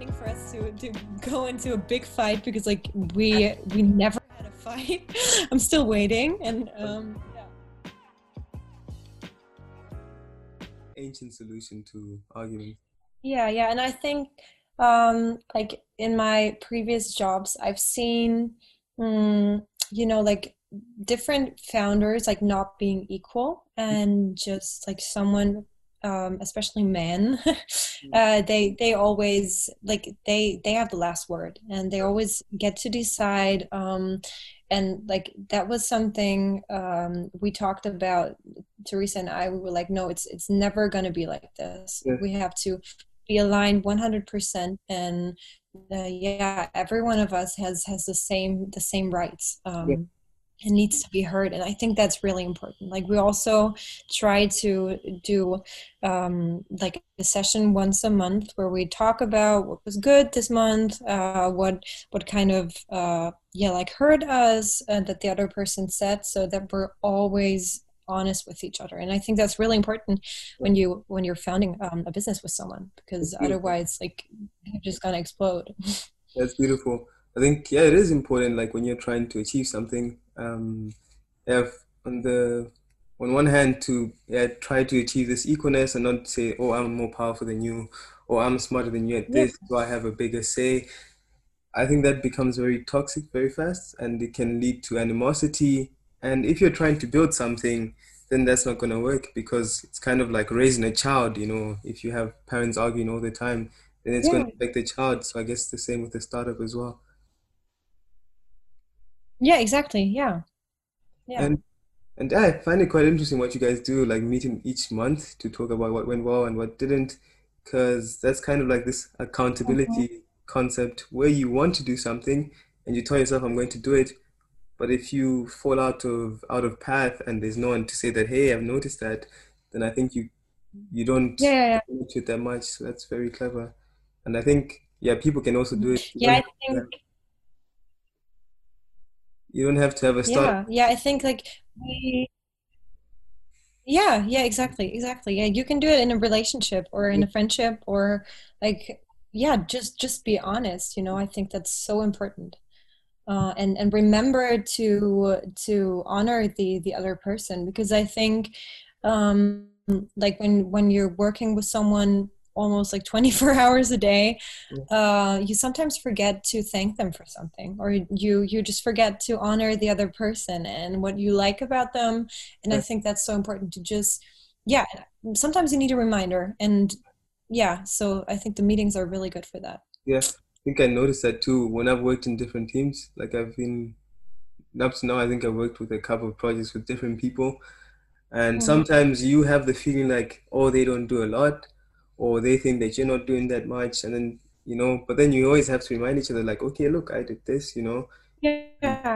waiting for us to, to go into a big fight because like we we never had a fight. I'm still waiting and um yeah. Ancient solution to arguments. Yeah, yeah, and I think um like in my previous jobs I've seen mm, you know like different founders like not being equal and just like someone um, especially men, uh, they they always like they they have the last word, and they always get to decide. Um, and like that was something um, we talked about. Teresa and I, we were like, no, it's it's never going to be like this. Yeah. We have to be aligned 100%, and uh, yeah, every one of us has has the same the same rights. Um, yeah it needs to be heard and i think that's really important. Like we also try to do um, like a session once a month where we talk about what was good this month uh, what what kind of uh, yeah like hurt us uh, that the other person said so that we're always honest with each other. And i think that's really important when you when you're founding um, a business with someone because otherwise like you're just gonna explode. That's beautiful. I think yeah it is important like when you're trying to achieve something um, have on the on one hand to yeah, try to achieve this equalness and not say, oh, I'm more powerful than you, or I'm smarter than you at this, so I have a bigger say. I think that becomes very toxic very fast, and it can lead to animosity. And if you're trying to build something, then that's not going to work because it's kind of like raising a child. You know, if you have parents arguing all the time, then it's yeah. going to affect the child. So I guess the same with the startup as well. Yeah, exactly. Yeah. Yeah. And and I find it quite interesting what you guys do, like meeting each month to talk about what went well and what didn't, because that's kind of like this accountability mm-hmm. concept where you want to do something and you tell yourself, "I'm going to do it," but if you fall out of out of path and there's no one to say that, "Hey, I've noticed that," then I think you you don't yeah, yeah. it that much. So that's very clever, and I think yeah, people can also do it. Yeah, I think you don't have to have a start. yeah yeah i think like we yeah yeah exactly exactly. Yeah you can do it in a relationship or in a friendship or like yeah just just be honest you know i think that's so important. Uh, and and remember to to honor the the other person because i think um like when when you're working with someone almost like 24 hours a day uh, you sometimes forget to thank them for something or you you just forget to honor the other person and what you like about them. And i think that's so important to just yeah sometimes you need a reminder. And yeah so i think the meetings are really good for that. Yeah i think i noticed that too. When i've worked in different teams like i've been up to now i think i've worked with a couple of projects with different people. And mm-hmm. sometimes you have the feeling like oh they don't do a lot or they think that you're not doing that much and then you know but then you always have to remind each other like okay look i did this you know yeah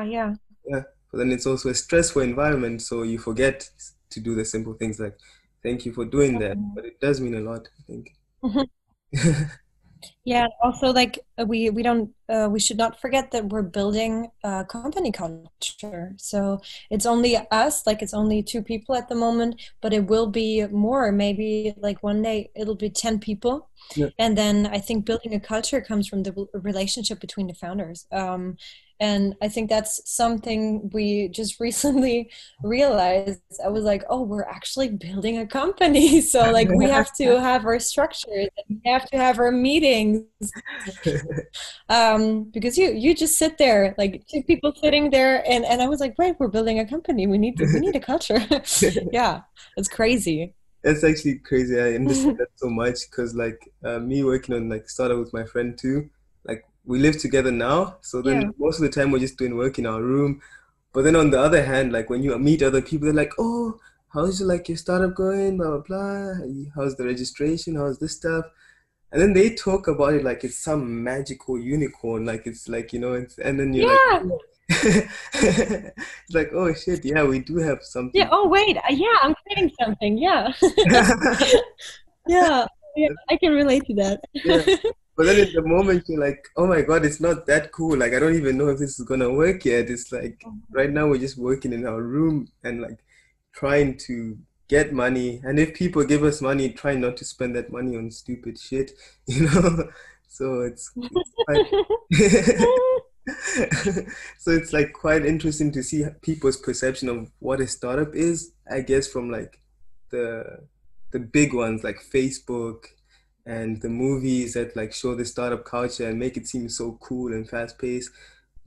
yeah yeah but then it's also a stressful environment so you forget to do the simple things like thank you for doing that mm-hmm. but it does mean a lot i think mm-hmm. yeah also like uh, we we don't uh, we should not forget that we're building a company culture. So it's only us like it's only two people at the moment but it will be more maybe like one day it'll be 10 people. Yeah. and then i think building a culture comes from the relationship between the founders. Um, and i think that's something we just recently realized. I was like oh we're actually building a company. So like we have to have our structures and we have to have our meetings. Um, because you you just sit there like two people sitting there and and i was like wait we're building a company. We need to, we need a culture. Yeah it's crazy. It's actually crazy. I understand that so much because like uh, me working on like startup with my friend too we live together now. So then yeah. most of the time we're just doing work in our room. But then on the other hand, like when you meet other people, they're like, oh, how's your, like your startup going? Blah, blah, blah. How's the registration? How's this stuff? And then they talk about it like it's some magical unicorn. Like it's like, you know, it's, and then you're yeah. like, it's like, oh shit, yeah, we do have something. Yeah, oh wait, uh, yeah, I'm creating something. Yeah. yeah. yeah, I can relate to that. Yeah. But then in the moment you're like, oh my god, it's not that cool. Like I don't even know if this is gonna work yet. It's like mm-hmm. right now we're just working in our room and like trying to get money. And if people give us money, try not to spend that money on stupid shit, you know. So it's, it's quite, so it's like quite interesting to see people's perception of what a startup is. I guess from like the the big ones like Facebook and the movies that like show the startup culture and make it seem so cool and fast paced.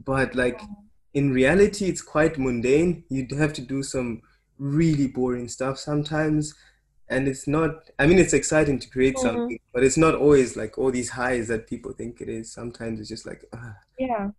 But like in reality, it's quite mundane. You'd have to do some really boring stuff sometimes and it's not i mean it's exciting to create mm-hmm. something but it's not always like all these highs that people think it is sometimes it's just like uh, yeah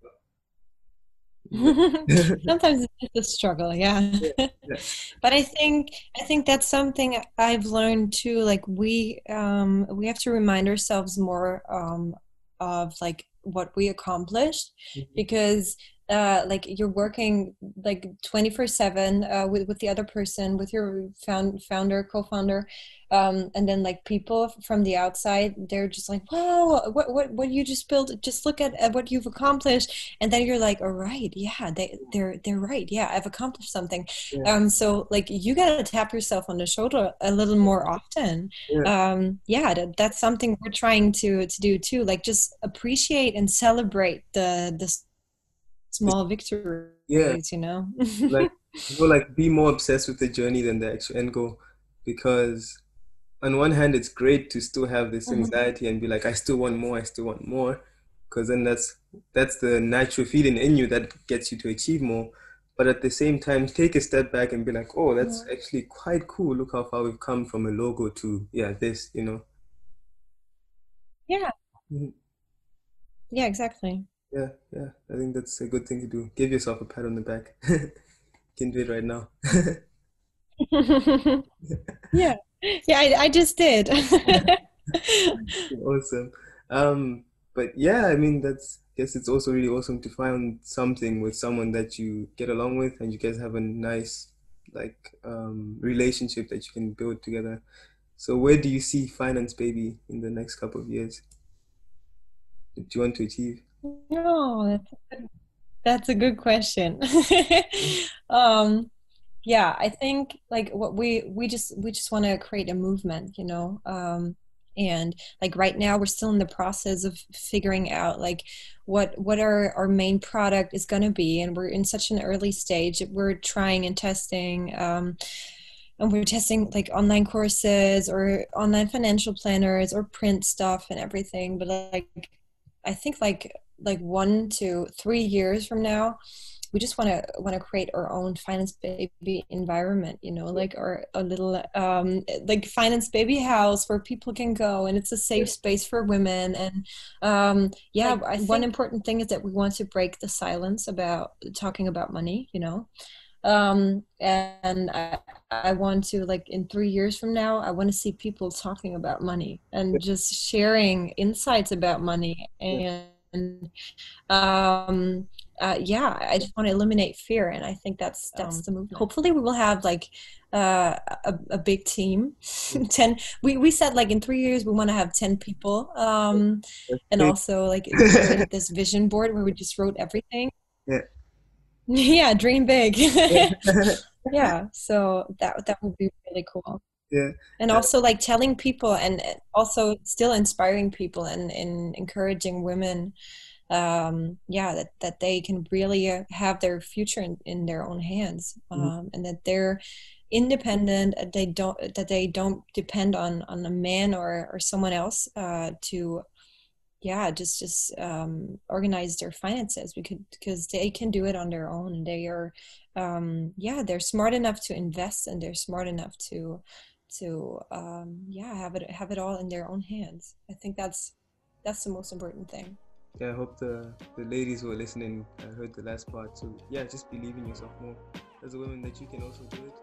sometimes it's just a struggle yeah, yeah, yeah. but i think i think that's something i've learned too like we um we have to remind ourselves more um of like what we accomplished mm-hmm. because uh, like you're working like 24 7 uh, with, with the other person with your found, founder co-founder um, and then like people from the outside they're just like wow what, what, what you just built just look at, at what you've accomplished. And then you're like all right yeah they, they're they're right. Yeah i've accomplished something. Yeah. um, so like you gotta tap yourself on the shoulder a little more often. Yeah, um, yeah that, that's something we're trying to to do too like just appreciate and celebrate the the small victories yeah you know like know, like be more obsessed with the journey than the actual end goal because on one hand it's great to still have this mm-hmm. anxiety mm-hmm. and be like i still want more i still want more because then that's that's the natural feeling in you that gets you to achieve more but at the same time take a step back and be like oh that's yeah. actually quite cool look how far we've come from a logo to yeah this you know yeah mm-hmm. yeah exactly yeah, yeah. I think that's a good thing to do. Give yourself a pat on the back. can do it right now. yeah, yeah. I, I just did. awesome. Um, but yeah, I mean, that's. I guess it's also really awesome to find something with someone that you get along with, and you guys have a nice, like, um, relationship that you can build together. So, where do you see Finance Baby in the next couple of years? What do you want to achieve? No, that's a good, that's a good question. um, yeah, I think like what we we just we just want to create a movement, you know. Um, and like right now we're still in the process of figuring out like what what our our main product is going to be and we're in such an early stage we're trying and testing um, and we're testing like online courses or online financial planners or print stuff and everything but like i think like like one to three years from now we just want to want to create our own finance baby environment you know like our a little um like finance baby house where people can go and it's a safe space for women. And um yeah like, I think- one important thing is that we want to break the silence about talking about money you know? Um and I, I want to like in three years from now i want to see people talking about money and just sharing insights about money and and um, uh, yeah, I just want to eliminate fear, and I think that's that's um, the movement. Hopefully, we will have like uh, a, a big team. ten. We we said like in three years we want to have ten people, um, and also like this vision board where we just wrote everything. Yeah. Yeah, dream big. yeah, so that that would be really cool yeah and also like telling people and also still inspiring people and, and encouraging women um yeah that that they can really uh, have their future in, in their own hands mm-hmm. um mm-hmm. and that they're independent that they don't that they don't depend on on a man or or someone else uh to yeah just just um organize their finances because because they can do it on their own they are um yeah they're smart enough to invest and they're smart enough to to um, yeah have it have it all in their own hands. I think that's that's the most important thing. Yeah, I hope the the ladies who are listening uh, heard the last part. So yeah, just believe in yourself more as a woman that you can also do it.